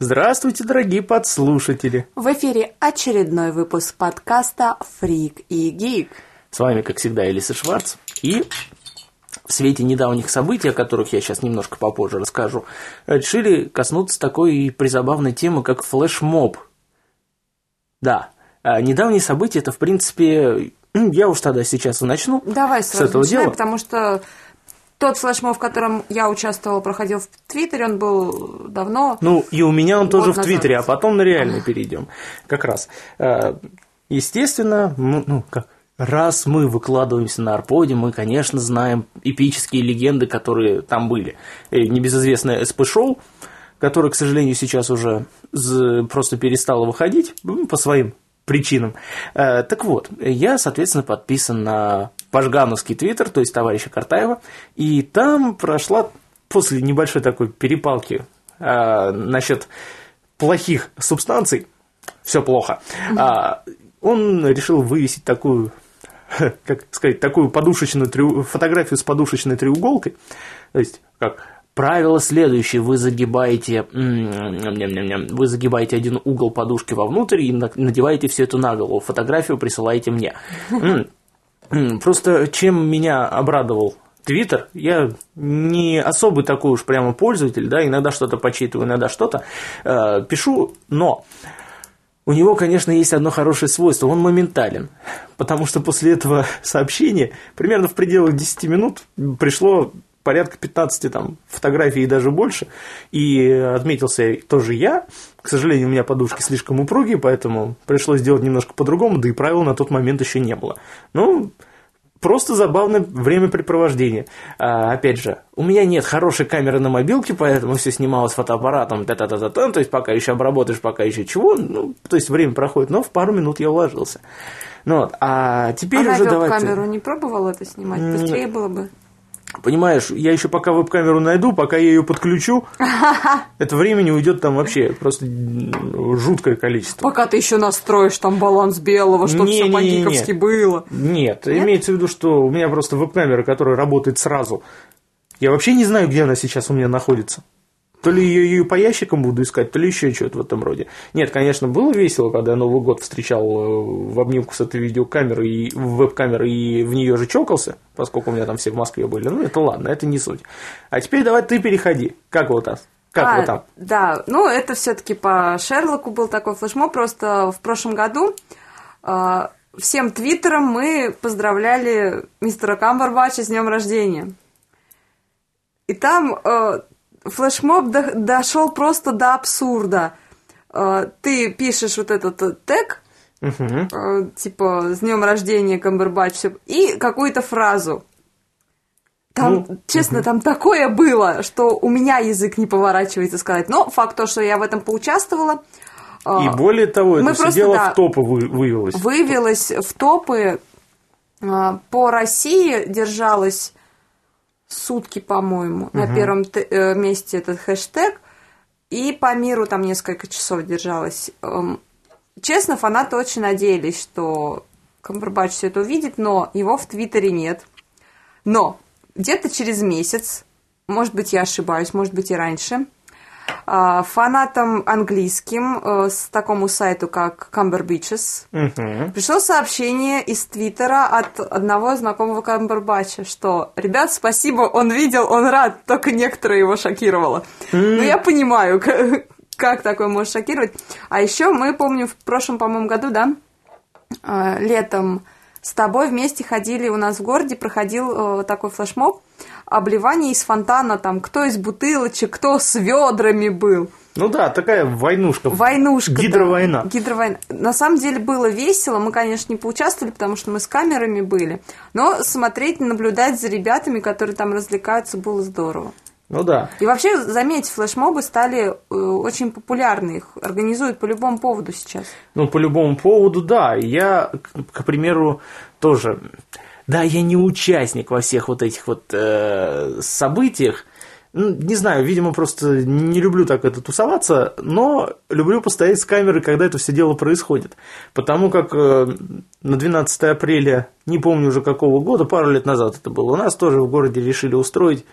Здравствуйте, дорогие подслушатели! В эфире очередной выпуск подкаста «Фрик и Гик». С вами, как всегда, Элиса Шварц. И в свете недавних событий, о которых я сейчас немножко попозже расскажу, решили коснуться такой призабавной темы, как флешмоб. Да, а недавние события, это, в принципе, я уж тогда сейчас и начну Давай с сразу этого начинай, дела. потому что тот флешмоб, в котором я участвовала, проходил в Твиттере, он был давно. Ну, и у меня он тоже в назад. Твиттере, а потом на реальный перейдем. Как раз. Э, Естественно, ну, как, раз мы выкладываемся на Арподе, мы, конечно, знаем эпические легенды, которые там были. Э, Небезызвестное СП-шоу, которое, к сожалению, сейчас уже просто перестало выходить ну, по своим причинам. Э, Так вот, я, соответственно, подписан на Пашгановский твиттер, то есть товарища Картаева, и там прошла после небольшой такой перепалки э, насчет плохих субстанций, все плохо, а, он решил вывесить такую, как сказать, такую подушечную фотографию с подушечной треуголкой, то есть как правило следующее, вы загибаете, вы загибаете один угол подушки вовнутрь и на- надеваете все это на голову, фотографию присылаете мне. Просто чем меня обрадовал Твиттер, я не особый такой уж прямо пользователь, да, иногда что-то почитываю, иногда что-то э, пишу, но у него, конечно, есть одно хорошее свойство, он моментален, потому что после этого сообщения примерно в пределах 10 минут пришло порядка 15 там, фотографий и даже больше, и отметился тоже я, к сожалению, у меня подушки слишком упругие, поэтому пришлось сделать немножко по-другому, да и правил на тот момент еще не было. Ну, просто забавное времяпрепровождение. А, опять же, у меня нет хорошей камеры на мобилке, поэтому все снималось фотоаппаратом, та та та та та то есть пока еще обработаешь, пока еще чего, ну, то есть время проходит, но в пару минут я уложился. Ну вот, а теперь а уже давайте... камеру не пробовал это снимать? Быстрее было бы. Понимаешь, я еще пока веб-камеру найду, пока я ее подключу, это времени уйдет там вообще просто жуткое количество. Пока ты еще настроишь там баланс белого, чтобы все по-гиковски было. Нет, имеется в виду, что у меня просто веб-камера, которая работает сразу. Я вообще не знаю, где она сейчас у меня находится. То ли ее, ее по ящикам буду искать, то ли еще что-то в этом роде. Нет, конечно, было весело, когда я Новый год встречал э, в обнимку с этой видеокамерой и веб-камерой и в нее же чокался, поскольку у меня там все в Москве были. Ну, это ладно, это не суть. А теперь давай ты переходи. Как вот там? Как А, вы там? Да, ну это все-таки по Шерлоку был такой флешмоб. Просто в прошлом году э, всем твиттером мы поздравляли мистера Камбербача с днем рождения. И там э, флешмоб до- дошел просто до абсурда. Э, ты пишешь вот этот э, тег, э, типа с днем рождения Камбербач, и какую-то фразу. Там, Ну, честно, там такое было, что у меня язык не поворачивается сказать. Но факт то, что я в этом поучаствовала, И более того, это мы все дело да, в топы вы- вывелось. вывелась в топы. По России держалась сутки, по-моему, на первом э, месте этот хэштег. И по миру там несколько часов держалась. Эм, Честно, фанаты очень надеялись, что Камбербач все это увидит, но его в Твиттере нет. Но где-то через месяц, может быть, я ошибаюсь, может быть, и раньше, фанатам английским э, с такому сайту, как Camber Beaches, Мгм. Пришло сообщение из Твиттера от одного знакомого Камбербача, что «Ребят, спасибо, он видел, он рад, только некоторые его шокировало». Ну, я понимаю, к- как такое может шокировать. А еще мы, помню, в прошлом, по-моему, году, да, э, летом с тобой вместе ходили у нас в городе, проходил э, такой флешмоб, обливание из фонтана, там, кто из бутылочек, кто с ведрами был. Ну да, такая войнушка. Войнушка. да. Гидровойна. Гидровойна. На самом деле было весело. Мы, конечно, не поучаствовали, потому что мы с камерами были. Но смотреть, наблюдать за ребятами, которые там развлекаются, было здорово. Ну да. И вообще, заметь, флешмобы стали э, очень популярны. Их организуют по любому поводу сейчас. Ну, по любому поводу, да. Я, к, к примеру, тоже... Да, я не участник во всех вот этих вот э, событиях, не знаю, видимо, просто не люблю так это тусоваться, но люблю постоять с камерой, когда это все дело происходит. Потому как э, на 12 апреля, не помню уже какого года, пару лет назад это было, у нас тоже в городе решили устроить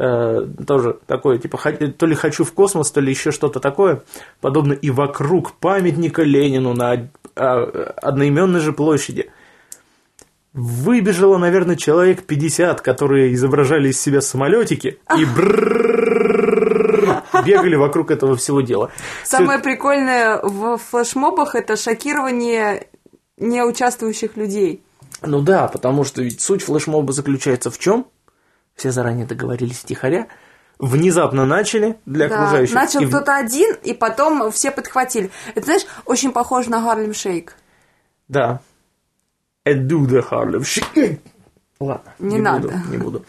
э, тоже такое, типа, то ли хочу в космос, то ли еще что-то такое, подобно и вокруг памятника Ленину на а, одноименной же площади. Выбежало, наверное, человек 50, которые изображали из себя самолетики и бегали вокруг этого всего дела. Самое прикольное в флешмобах это шокирование неучаствующих людей. Ну да, потому что ведь суть флешмоба заключается в чем? Все заранее договорились тихоря, внезапно начали для да, окружающих. Начал и... кто-то один, и потом все подхватили. Это, знаешь, очень похоже на Харлем Шейк. Да. The Harlem Shake. Ладно, не, не надо. Буду, не буду.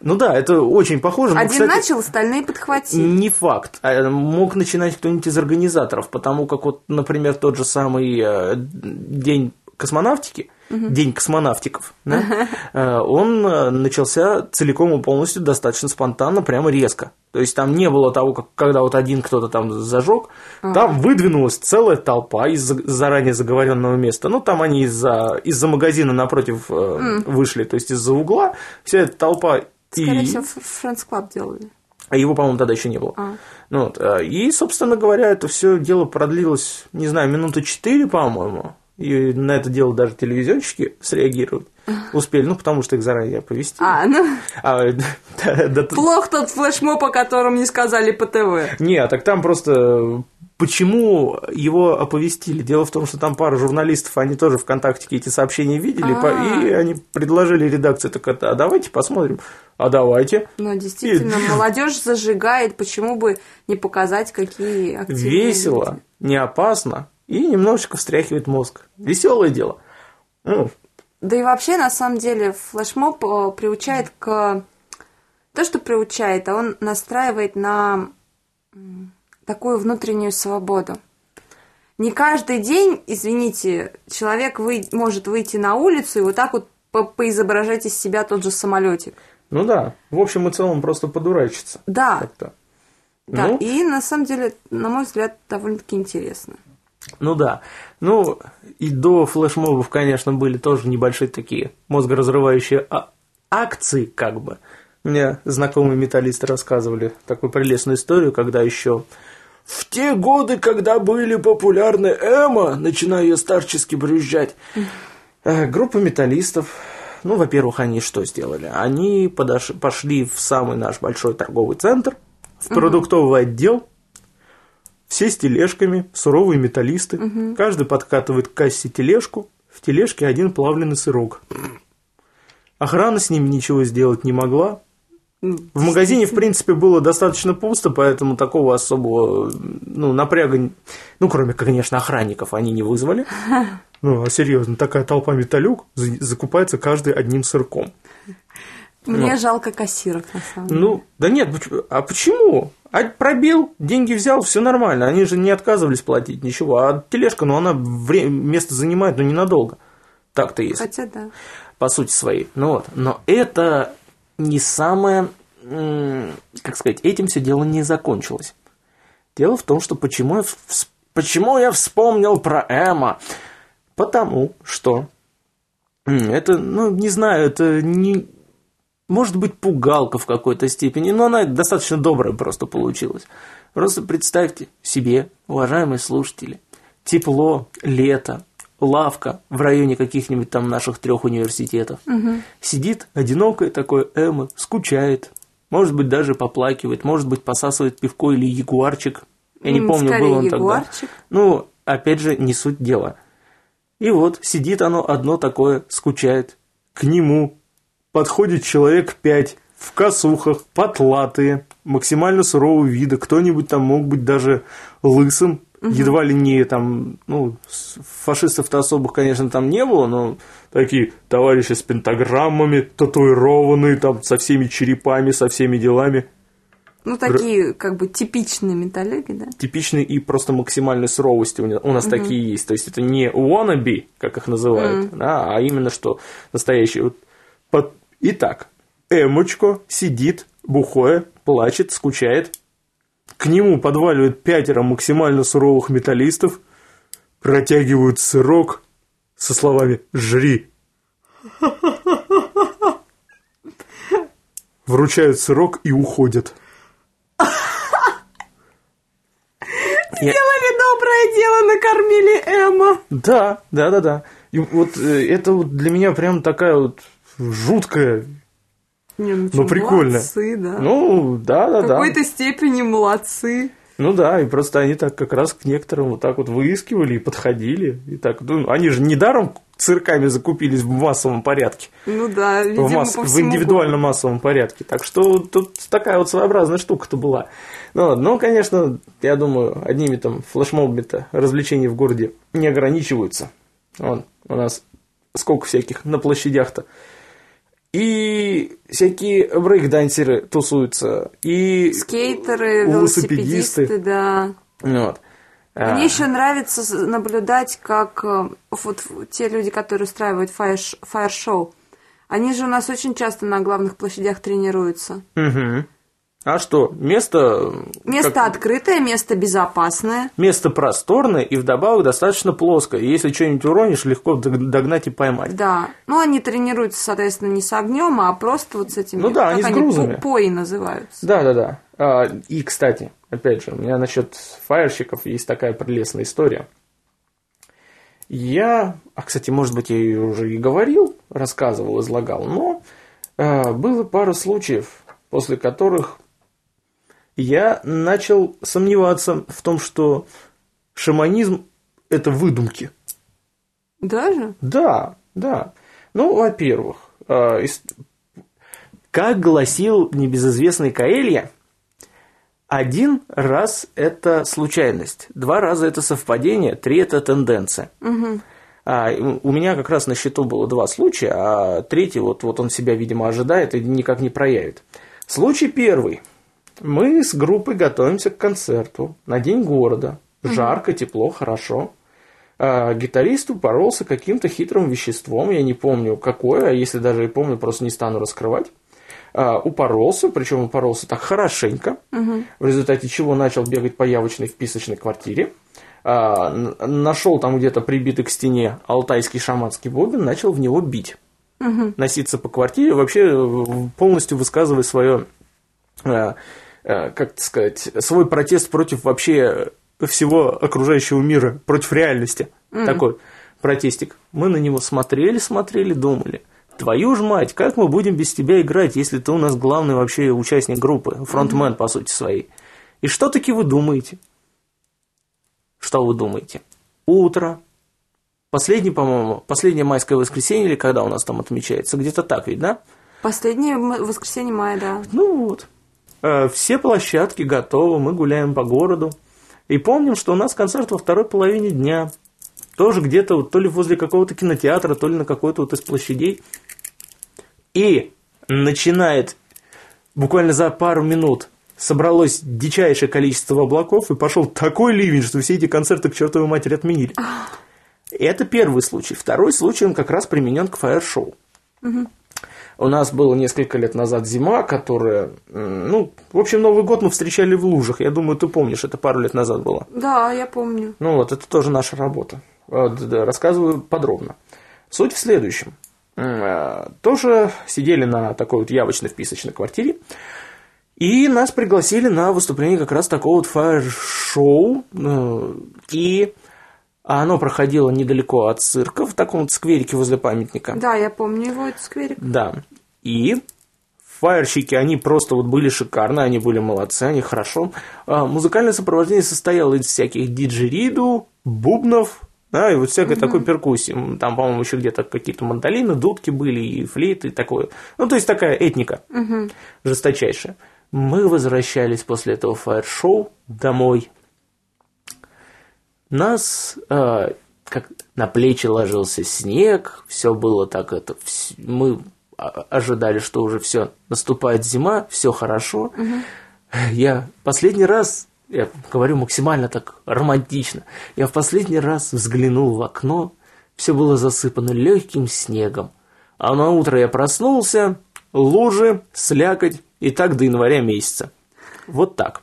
Ну да, это очень похоже. Но, Один кстати, начал, остальные подхватили. Не факт. А мог начинать кто-нибудь из организаторов, потому как вот, например, тот же самый э, день космонавтики, угу. День космонавтиков, да, э, он э, начался целиком и полностью достаточно спонтанно, прямо резко. То есть там не было того, как, когда вот один кто-то там зажег, ага. там выдвинулась целая толпа из заранее заговоренного места. Ну, там они из-за из магазина напротив mm. вышли, то есть из-за угла. Вся эта толпа Скорее и... всего, Friends Club делали. А его, по-моему, тогда еще не было. А. Ну, вот, и, собственно говоря, это все дело продлилось, не знаю, минуты четыре, по-моему и на это дело даже телевизионщики среагируют. Успели, ну, потому что их заранее оповестили. А, ну... А, да, да, Плох тот флешмоб, о котором не сказали по ТВ. Не, а так там просто... Почему его оповестили? Дело в том, что там пара журналистов, они тоже ВКонтакте эти сообщения видели, А-а-а. и они предложили редакции, так это, а давайте посмотрим. А давайте. Ну, действительно, и... молодежь зажигает, почему бы не показать, какие активные Весело, люди. не опасно, и немножечко встряхивает мозг. Веселое дело. Ну. Да и вообще, на самом деле, флешмоб э, приучает к... То, что приучает, а он настраивает на такую внутреннюю свободу. Не каждый день, извините, человек вы... может выйти на улицу и вот так вот по поизображать из себя тот же самолетик. Ну да, в общем и целом просто подурачиться. Да. Да, ну? и на самом деле, на мой взгляд, довольно-таки интересно. Ну да. Ну, и до флешмобов, конечно, были тоже небольшие такие мозгоразрывающие а- акции, как бы. Мне знакомые металлисты рассказывали такую прелестную историю, когда еще в те годы, когда были популярны эмо, начинаю я старчески брюзжать, э, группа металлистов, ну, во-первых, они что сделали? Они подош... пошли в самый наш большой торговый центр, в продуктовый отдел, все с тележками, суровые металлисты. Угу. Каждый подкатывает к кассе тележку. В тележке один плавленый сырок. Охрана с ними ничего сделать не могла. В магазине, в принципе, было достаточно пусто, поэтому такого особого ну, напряга, ну, кроме, конечно, охранников, они не вызвали. Ну, а серьезно, такая толпа металюк закупается каждый одним сырком. Мне ну. жалко кассиров, на самом деле. Ну, да нет, а почему? А пробил, деньги взял, все нормально. Они же не отказывались платить ничего. А тележка, ну, она время, место занимает, но ненадолго. Так-то есть. Хотя да. По сути своей. Ну вот. Но это не самое, как сказать, этим все дело не закончилось. Дело в том, что почему я, почему я вспомнил про Эма? Потому что это, ну, не знаю, это не, может быть, пугалка в какой-то степени, но она достаточно добрая просто получилась. Просто представьте себе, уважаемые слушатели, тепло, лето, лавка в районе каких-нибудь там наших трех университетов. Угу. Сидит одинокая такой Эмма, скучает, может быть, даже поплакивает, может быть, посасывает пивко или ягуарчик. Я не помню, был он ягуарчик. тогда. Ну, опять же, не суть дела. И вот сидит оно одно такое, скучает. К нему подходит человек пять в косухах, потлатые, максимально сурового вида, кто-нибудь там мог быть даже лысым, угу. едва ли не там, ну, фашистов-то особых, конечно, там не было, но такие товарищи с пентаграммами, татуированные там, со всеми черепами, со всеми делами. Ну, такие, как бы, типичные металлюги, да? Типичные и просто максимальной суровости у нас угу. такие есть. То есть, это не wannabe, как их называют, угу. да, а именно что настоящие. Вот под Итак, Эмочка сидит бухое, плачет, скучает. К нему подваливают пятеро максимально суровых металлистов, протягивают сырок со словами «Жри!» Вручают сырок и уходят. Сделали доброе дело, накормили Эмма. Да, да, да, да. И вот э, это вот для меня прям такая вот жуткая, Не, ну, но чё, прикольно. Молодцы, да. Ну, да, да, В да. какой-то степени молодцы. Ну да, и просто они так как раз к некоторым вот так вот выискивали и подходили. И так, ну, они же недаром цирками закупились в массовом порядке. Ну да, видимо, в, масс- по в индивидуальном массовом порядке. Так что тут такая вот своеобразная штука-то была. Ну, ладно, ну, конечно, я думаю, одними там флешмобами-то развлечения в городе не ограничиваются. Вон, у нас сколько всяких на площадях-то. И всякие брейкдансеры тусуются, и Скейтеры, велосипедисты. да. вот. А, Мне еще нравится наблюдать, как э, вот те люди, которые устраивают фаер- фаер-шоу, они же у нас очень часто на главных площадях тренируются. мгм. А что, место... Место как- открытое, место безопасное. Место просторное и вдобавок достаточно плоское. Если что-нибудь уронишь, легко дог- догнать и поймать. Да. Ну, они тренируются, соответственно, не с огнем, а просто вот с этими. Ну да, как они с грузами. по- Пои называются. Да, да, да. А, и, кстати, опять же, у меня насчет фаерщиков есть такая прелестная история. Я, а, кстати, может быть, я ее уже и говорил, рассказывал, излагал, но а, было пару случаев, после которых я начал сомневаться в том, что шаманизм – это выдумки. Даже? Да, да. Ну, во-первых, э, как гласил небезызвестный Каэлья, один раз это случайность, два раза это совпадение, три это тенденция. А, и у у меня как раз на счету было два случая, а третий вот, вот он себя, видимо, ожидает и никак не проявит. Случай первый. Мы с группой готовимся к концерту на День города. Жарко, тепло, хорошо. А, гитарист упоролся каким-то хитрым веществом, я не помню какое, а если даже и помню, просто не стану раскрывать. А, упоролся, причем упоролся так хорошенько, в результате чего начал бегать по явочной вписочной квартире. А, нашел там где-то прибитый к стене алтайский шаманский бобин, начал в него бить. Носиться по квартире, вообще э, полностью высказывая свое э, как это сказать, свой протест против вообще всего окружающего мира, против реальности. Такой протестик. Мы на него смотрели, смотрели, думали. Твою ж мать, как мы будем без тебя играть, если ты у нас главный вообще участник группы, фронтмен, по сути своей. И что таки вы думаете? Что вы думаете? Утро. Последний, по-моему, последнее майское воскресенье, или когда у нас там отмечается? Где-то так ведь, да? Последнее воскресенье мая, да. Ну вот. Э, Все площадки готовы, мы гуляем по городу. И помним, что у нас концерт во второй половине дня. Тоже где-то вот, то ли возле какого-то кинотеатра, то ли на какой-то вот из площадей. И начинает буквально за пару минут собралось дичайшее количество облаков, и пошел такой ливень, что все эти концерты к чертовой матери отменили. Это первый случай. Второй случай, он как раз применен к фаер-шоу. У нас было несколько лет назад зима, которая... Ну, в общем, Новый год мы встречали в лужах. Я думаю, ты помнишь, это пару лет назад было. Да, я помню. Ну вот, это тоже наша работа. Да, Рассказываю подробно. Суть в следующем. Э, Тоже сидели на такой вот явочно-вписочной квартире, и нас пригласили на выступление как раз такого вот фаер-шоу. э, И оно проходило недалеко от цирка, в таком вот скверике возле памятника. Да, я помню его, этот скверик. Да. И фаерщики, они просто вот были шикарны, они были молодцы, они хорошо. А, музыкальное сопровождение состояло из всяких диджериду, бубнов, да, и вот всякой такой перкуссии. Там, по-моему, еще где-то какие-то мандолины, дудки были, и флейты, и такое. Ну, то есть такая этника жесточайшая. Мы возвращались после этого фаер-шоу домой. Нас э, как на плечи ложился снег, все было так это, вс- мы ожидали, что уже все наступает зима, все хорошо. Я последний раз, я говорю максимально так романтично, я в последний раз взглянул в окно, все было засыпано легким снегом. А на утро я проснулся, лужи, слякоть И так до января месяца. Вот так.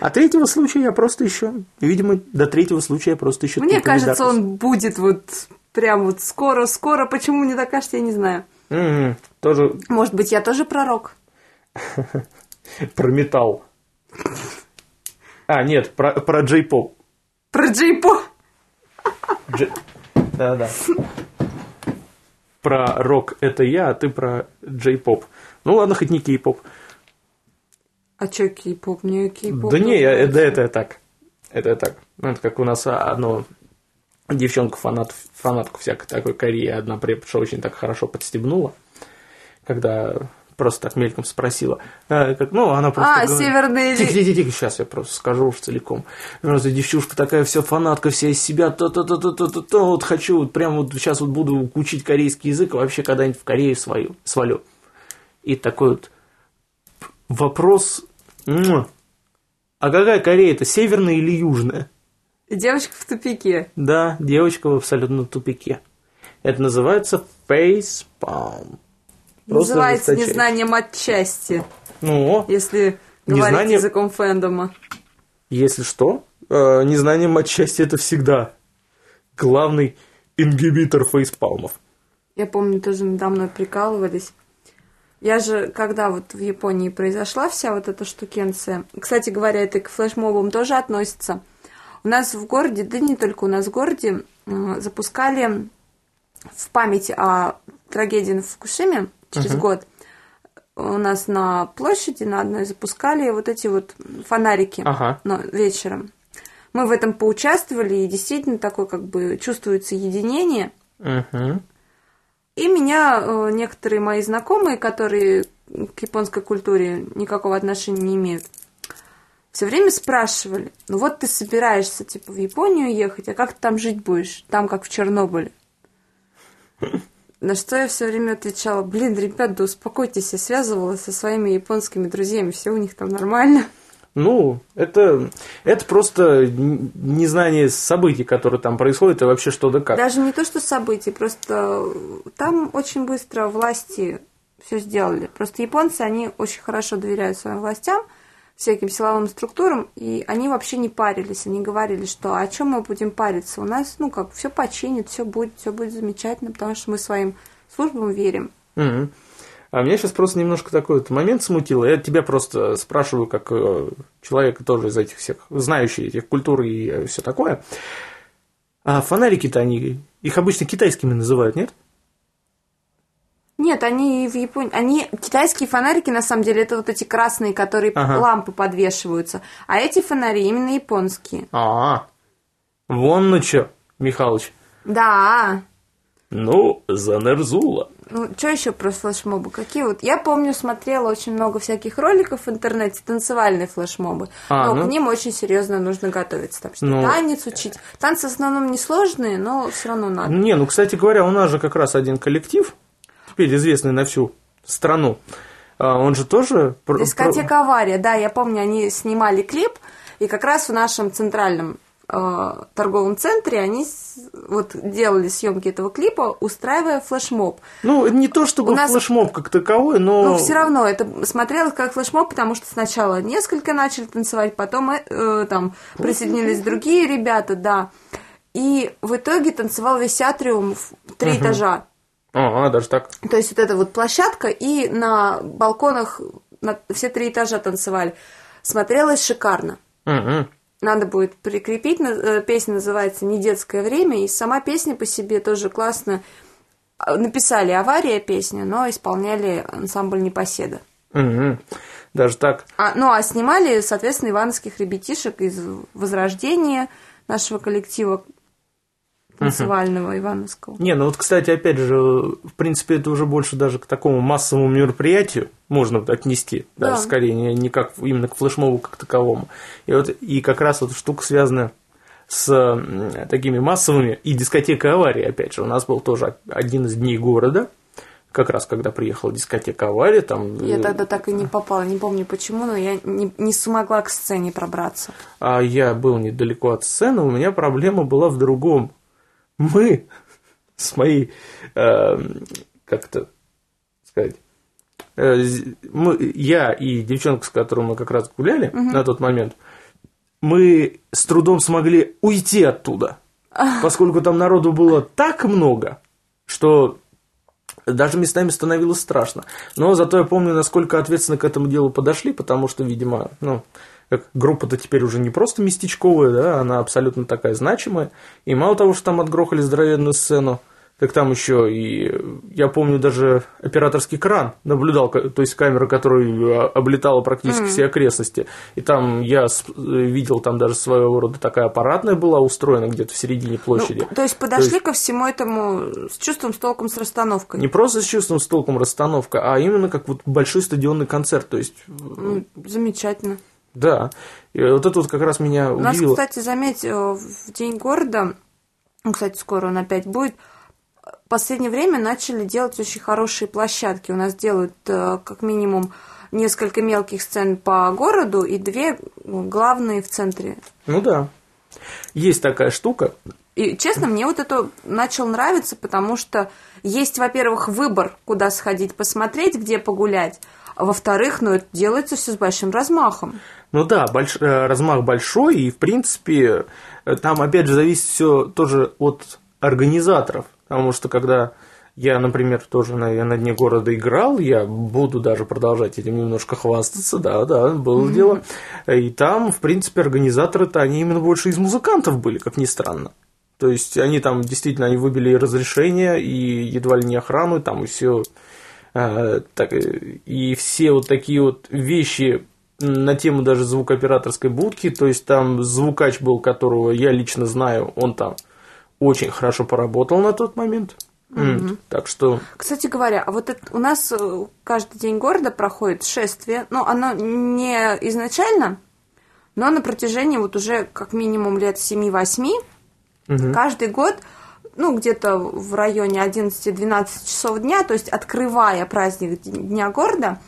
А третьего случая я просто еще, видимо, до третьего случая я просто еще. Мне кажется, он будет вот прям вот скоро-скоро. Почему мне так кажется, я не знаю. Угу, тоже. Может быть, я тоже пророк. Про металл. А, нет, про, про джей-поп. Про джей-поп. Да-да. Про рок это я, а ты про джей-поп. Ну ладно, хоть не кей-поп. А чё кей-поп? Мне кей-поп... Да не, я, да это я так. Это я так. Ну, это как у нас одно девчонка, фанат, фанатку всякой такой Кореи, одна преподша очень так хорошо подстебнула, когда просто так мельком спросила. А, как, ну, она просто А, говорит, северные... Тихо, тихо, тихо, сейчас я просто скажу уж целиком. Просто девчушка такая вся фанатка, вся из себя, то-то-то-то-то-то, вот хочу, вот прям вот сейчас вот буду учить корейский язык, а вообще когда-нибудь в Корею свою, свалю. И такой вот вопрос, а какая Корея, это северная или южная? Девочка в тупике. Да, девочка в абсолютно тупике. Это называется. Просто Называется жесточайше. незнанием отчасти, Ну, если говорить Незнание- языком фэндома. если что, э, незнание отчасти это всегда главный ингибитор фейспалмов. Я помню, тоже надо мной прикалывались. Я же, когда вот в Японии произошла вся вот эта штукенция, кстати говоря, это к флешмобам тоже относится. У нас в городе, да не только у нас в городе, э, запускали в память о трагедии на Фукушиме через Мгм. год у нас на площади на одной запускали вот эти вот фонарики Ага. но вечером. Мы в этом поучаствовали, и действительно такое как бы чувствуется единение. Мгм. И меня э, некоторые мои знакомые, которые к японской культуре никакого отношения не имеют, все время спрашивали, ну вот ты собираешься типа в Японию ехать, а как ты там жить будешь? Там как в Чернобыле. На что я все время отвечала, блин, ребят, да успокойтесь, я связывалась со своими японскими друзьями, все у них там нормально. Ну, это, это просто незнание событий, которые там происходят, и вообще что да как. Даже не то, что события, просто там очень быстро власти все сделали. Просто японцы, они очень хорошо доверяют своим властям, всяким силовым структурам, и они вообще не парились. Они говорили, что «А о чем мы будем париться? У нас, ну как, все починит, все будет, все будет замечательно, потому что мы своим службам верим. Мгм. А меня сейчас просто немножко такой вот момент смутило. Я тебя просто спрашиваю, как э, человека тоже из этих всех, знающий этих культур и все такое. А фонарики-то они, их обычно китайскими называют, нет? Нет, они в Японии. Они китайские фонарики, на самом деле, это вот эти красные, которые Ага. лампы подвешиваются. А эти фонари именно японские. А, вон ну чё, Михалыч. Да. Ну, занерзула. Ну, что еще про флешмобы? Какие вот? Я помню, смотрела очень много всяких роликов в интернете, танцевальные флешмобы. А, но ну. к ним очень серьезно нужно готовиться. Там что Ну. танец учить. Танцы в основном несложные, но все равно надо. Не, ну, кстати говоря, у нас же как раз один коллектив, теперь известный на всю страну. А, Он же тоже... Дискотека авария, да, я помню, они снимали клип, и как раз в нашем центральном торговом центре они с- вот делали съемки этого клипа, устраивая флешмоб. Ну, не то чтобы У нас- флешмоб как таковой, но... Но все равно это смотрелось как флешмоб, потому что сначала несколько начали танцевать, потом э, э, там присоединились другие ребята, да. И в итоге танцевал весь атриум в три Мгм. этажа. А, даже так. То есть вот эта вот площадка, и на балконах на все три этажа танцевали. Смотрелось шикарно. Мгм. Надо будет прикрепить. э, Песня называется «Не детское время», и сама песня по себе тоже классно. А, Написали «Авария» песню, но исполняли ансамбль «Непоседа». Мгм. Даже так. А, ну, а снимали, соответственно, ивановских ребятишек из Возрождения нашего коллектива танцевального ивановского. Не, ну вот, кстати, опять же, в принципе, это уже больше даже к такому массовому мероприятию можно отнести, даже Да. скорее, не, не как именно к флешмобу как таковому. И вот и как раз эта штука связана с такими массовыми и дискотека аварии, опять же, у нас был тоже один из дней города, как раз когда приехала дискотека авария, там Я э, тогда так и не попала, не помню почему, но я не, не смогла к сцене пробраться. а я был недалеко от сцены, у меня проблема была в другом. Мы с моей, э, как это сказать, э, мы, я и девчонка, с которой мы как раз гуляли угу. на тот момент, мы с трудом смогли уйти оттуда, поскольку там народу было так много, что даже местами становилось страшно. Но зато я помню, насколько ответственно к этому делу подошли, потому что, видимо, ну, группа-то теперь уже не просто местечковая, да, она абсолютно такая значимая. И мало того, что там отгрохали здоровенную сцену, как там еще и я помню даже операторский кран наблюдал, то есть камера, которая облетала практически mm. все окрестности, и там я видел там даже своего рода такая аппаратная была устроена где-то в середине площади. Ну, то есть подошли то есть, ко всему этому с чувством, с толком, с расстановкой. Не просто с чувством, с толком, расстановка, а именно как вот большой стадионный концерт, то есть. Ну, замечательно. Да, и вот это вот как раз меня удивило. У нас, кстати, заметь, э, в День города, ну, кстати, скоро он опять будет, в последнее время начали делать очень хорошие площадки. У нас делают э, как минимум несколько мелких сцен по городу и две главные в центре. Ну да. Есть такая штука. И, честно, мне вот это начал нравиться, потому что есть, во-первых, выбор, куда сходить посмотреть, где погулять, во-вторых, ну, это делается все с большим размахом. Ну да, больш... Э, размах большой, и, в принципе, э, там, опять же, зависит все тоже от организаторов. Потому что когда я, например, тоже на, на дне города играл, я буду даже продолжать этим немножко хвастаться, да, да, было mm-hmm. дело. И там, в принципе, организаторы-то, они именно больше из музыкантов были, как ни странно. То есть они там действительно они выбили и разрешение, и едва ли не охрану, там и все. А, так, и все вот такие вот вещи на тему даже звукооператорской будки, то есть там звукач был, которого я лично знаю, он там очень хорошо поработал на тот момент. Mm-hmm. Так что. Кстати говоря, а вот это, у нас э, каждый день города проходит шествие. Ну, оно не изначально, но на протяжении вот уже как минимум лет 7-8 mm-hmm. каждый год, ну, где-то в районе 11-12 часов дня, то есть открывая праздник Дня города,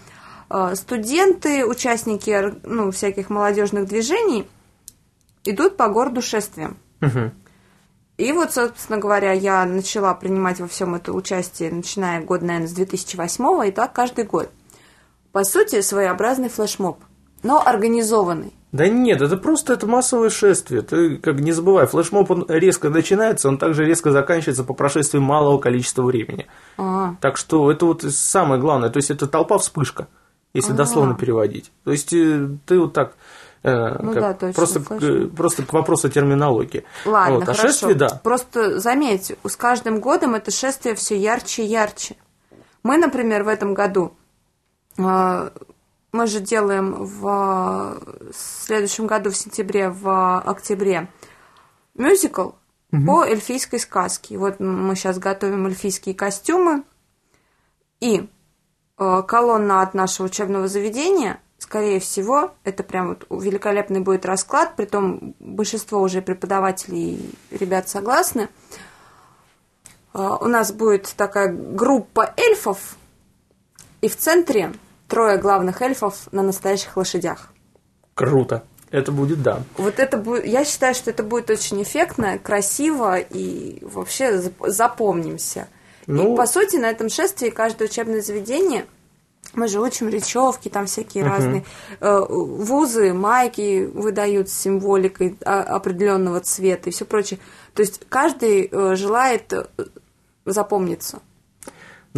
э, студенты, участники ну, всяких молодежных движений идут по городу шествием. И вот, собственно говоря, я начала принимать во всем это участие, начиная год, наверное, с 2008 и так каждый год. По сути, своеобразный флешмоб, но организованный. Да нет, это просто это массовое шествие. Ты как не забывай, флешмоб он резко начинается, он также резко заканчивается по прошествии малого количества времени. А-а. Так что это вот самое главное. То есть это толпа вспышка, если А-а. дословно переводить. То есть э, ты вот так Э, ну, как, да, точно, просто, к, просто к вопросу терминологии. Ладно, вот, а хорошо. шествие, да. Просто заметь, с каждым годом это шествие все ярче и ярче. Мы, например, в этом году, э, мы же делаем в следующем году, в сентябре, в октябре, мюзикл угу. по эльфийской сказке. Вот мы сейчас готовим эльфийские костюмы, и э, колонна от нашего учебного заведения – скорее всего, это прям вот великолепный будет расклад, притом большинство уже преподавателей и ребят согласны. А, у нас будет такая группа эльфов, и в центре трое главных эльфов на настоящих лошадях. Круто. Это будет, да. Вот это будет, я считаю, что это будет очень эффектно, красиво и вообще запомнимся. Ну... И по сути на этом шествии каждое учебное заведение – мы же учим речевки, там всякие uh-huh. разные. Э, вузы, майки выдают с символикой определенного цвета и все прочее. То есть каждый э, желает э, запомниться.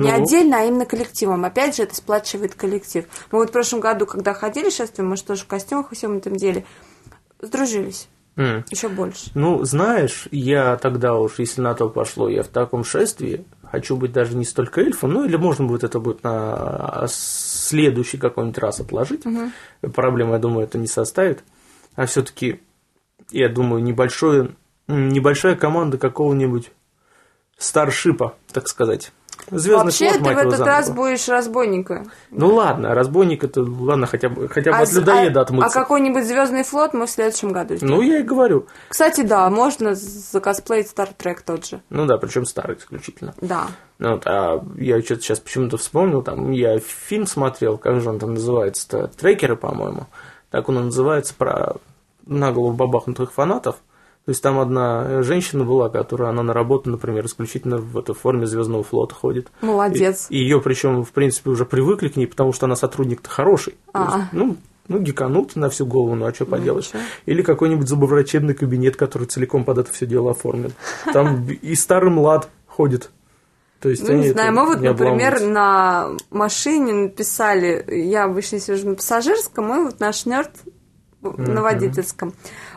Ну. Не отдельно, а именно коллективом. Опять же, это сплачивает коллектив. Мы вот в прошлом году, когда ходили шествие, мы же тоже в костюмах и всем этом деле, сдружились. Mm. Еще больше. Ну, знаешь, я тогда уж, если на то пошло, я в таком шествии хочу быть даже не столько эльфом, ну или можно будет это будет на следующий какой-нибудь раз отложить. Угу. Проблема, я думаю, это не составит. А все-таки, я думаю, небольшое, небольшая команда какого-нибудь старшипа, так сказать. Звездный Вообще, флот, ты в этот заново. раз будешь разбойника. Ну ладно, разбойник это ладно, хотя бы хотя бы а, от людоеда а, отмыться. А какой-нибудь звездный флот мы в следующем году сделаем. Ну, я и говорю. Кстати, да, можно закосплеить Star Trek тот же. Ну да, причем старый исключительно. Да. Ну, вот, а я что-то сейчас почему-то вспомнил, там я фильм смотрел, как же он там называется-то, Трекеры, по-моему. Так он называется, про наголову бабахнутых фанатов. То есть там одна женщина была, которая она на работу, например, исключительно в этой форме Звездного флота ходит. Молодец. И, ее, причем, в принципе, уже привыкли к ней, потому что она сотрудник-то хороший. То есть, А. ну, ну, гиканут на всю голову, ну а что поделать? ничего. Или какой-нибудь зубоврачебный кабинет, который целиком под это все дело оформлен. Там и старый млад ходит. То есть Ну, они не знаю, мы вот, например, на машине написали, я обычно сижу на пассажирском, и вот наш нерд на водительском.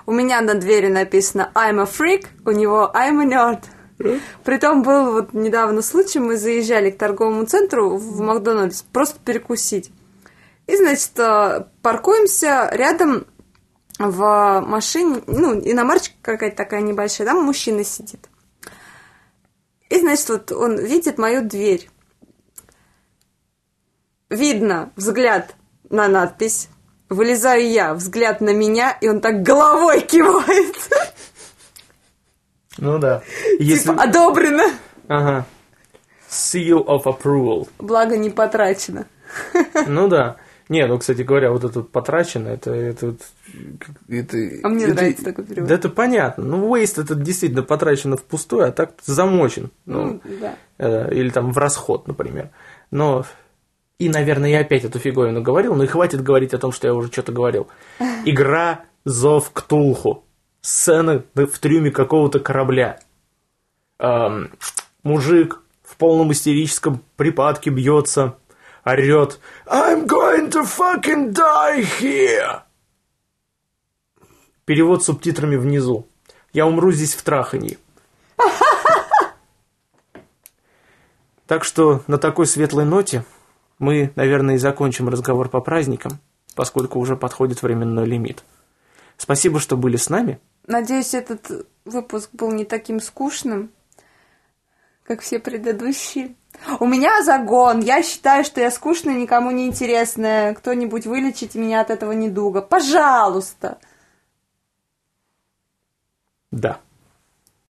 У меня на двери написано I'm a freak, у него I'm a nerd. Притом был вот недавно случай, мы заезжали к торговому центру в Макдональдс просто перекусить. И, значит, э, паркуемся рядом в машине, ну, иномарочка какая-то такая небольшая, там мужчина сидит. И, значит, вот он видит мою дверь. Видно взгляд на надпись. Вылезаю я, взгляд на меня, и он так головой кивает. Ну да. Если... Типа, одобрено. Ага. Seal of approval. Благо не потрачено. Ну да. Не, ну, кстати говоря, вот это вот потрачено, это... это, вот, это А мне это- нравится такой перевод. Да это понятно. Ну, waste это действительно потрачено впустую, а так замочен. Ну, Ну, да. э, или там в расход, например. Но и, наверное, я опять эту фиговину говорил, но и хватит говорить о том, что я уже что-то говорил. Игра Зов Ктулху. Сцена в трюме какого-то корабля. Эм, мужик в полном истерическом припадке бьется, орет «I'm going to fucking die here!» Перевод с субтитрами внизу. «Я умру здесь в траханье». Так что на такой светлой ноте мы, наверное, и закончим разговор по праздникам, поскольку уже подходит временной лимит. Спасибо, что были с нами. Надеюсь, этот выпуск был не таким скучным, как все предыдущие. У меня загон. Я считаю, что я скучная, никому не интересная. Кто-нибудь вылечите меня от этого недуга. Пожалуйста. Да.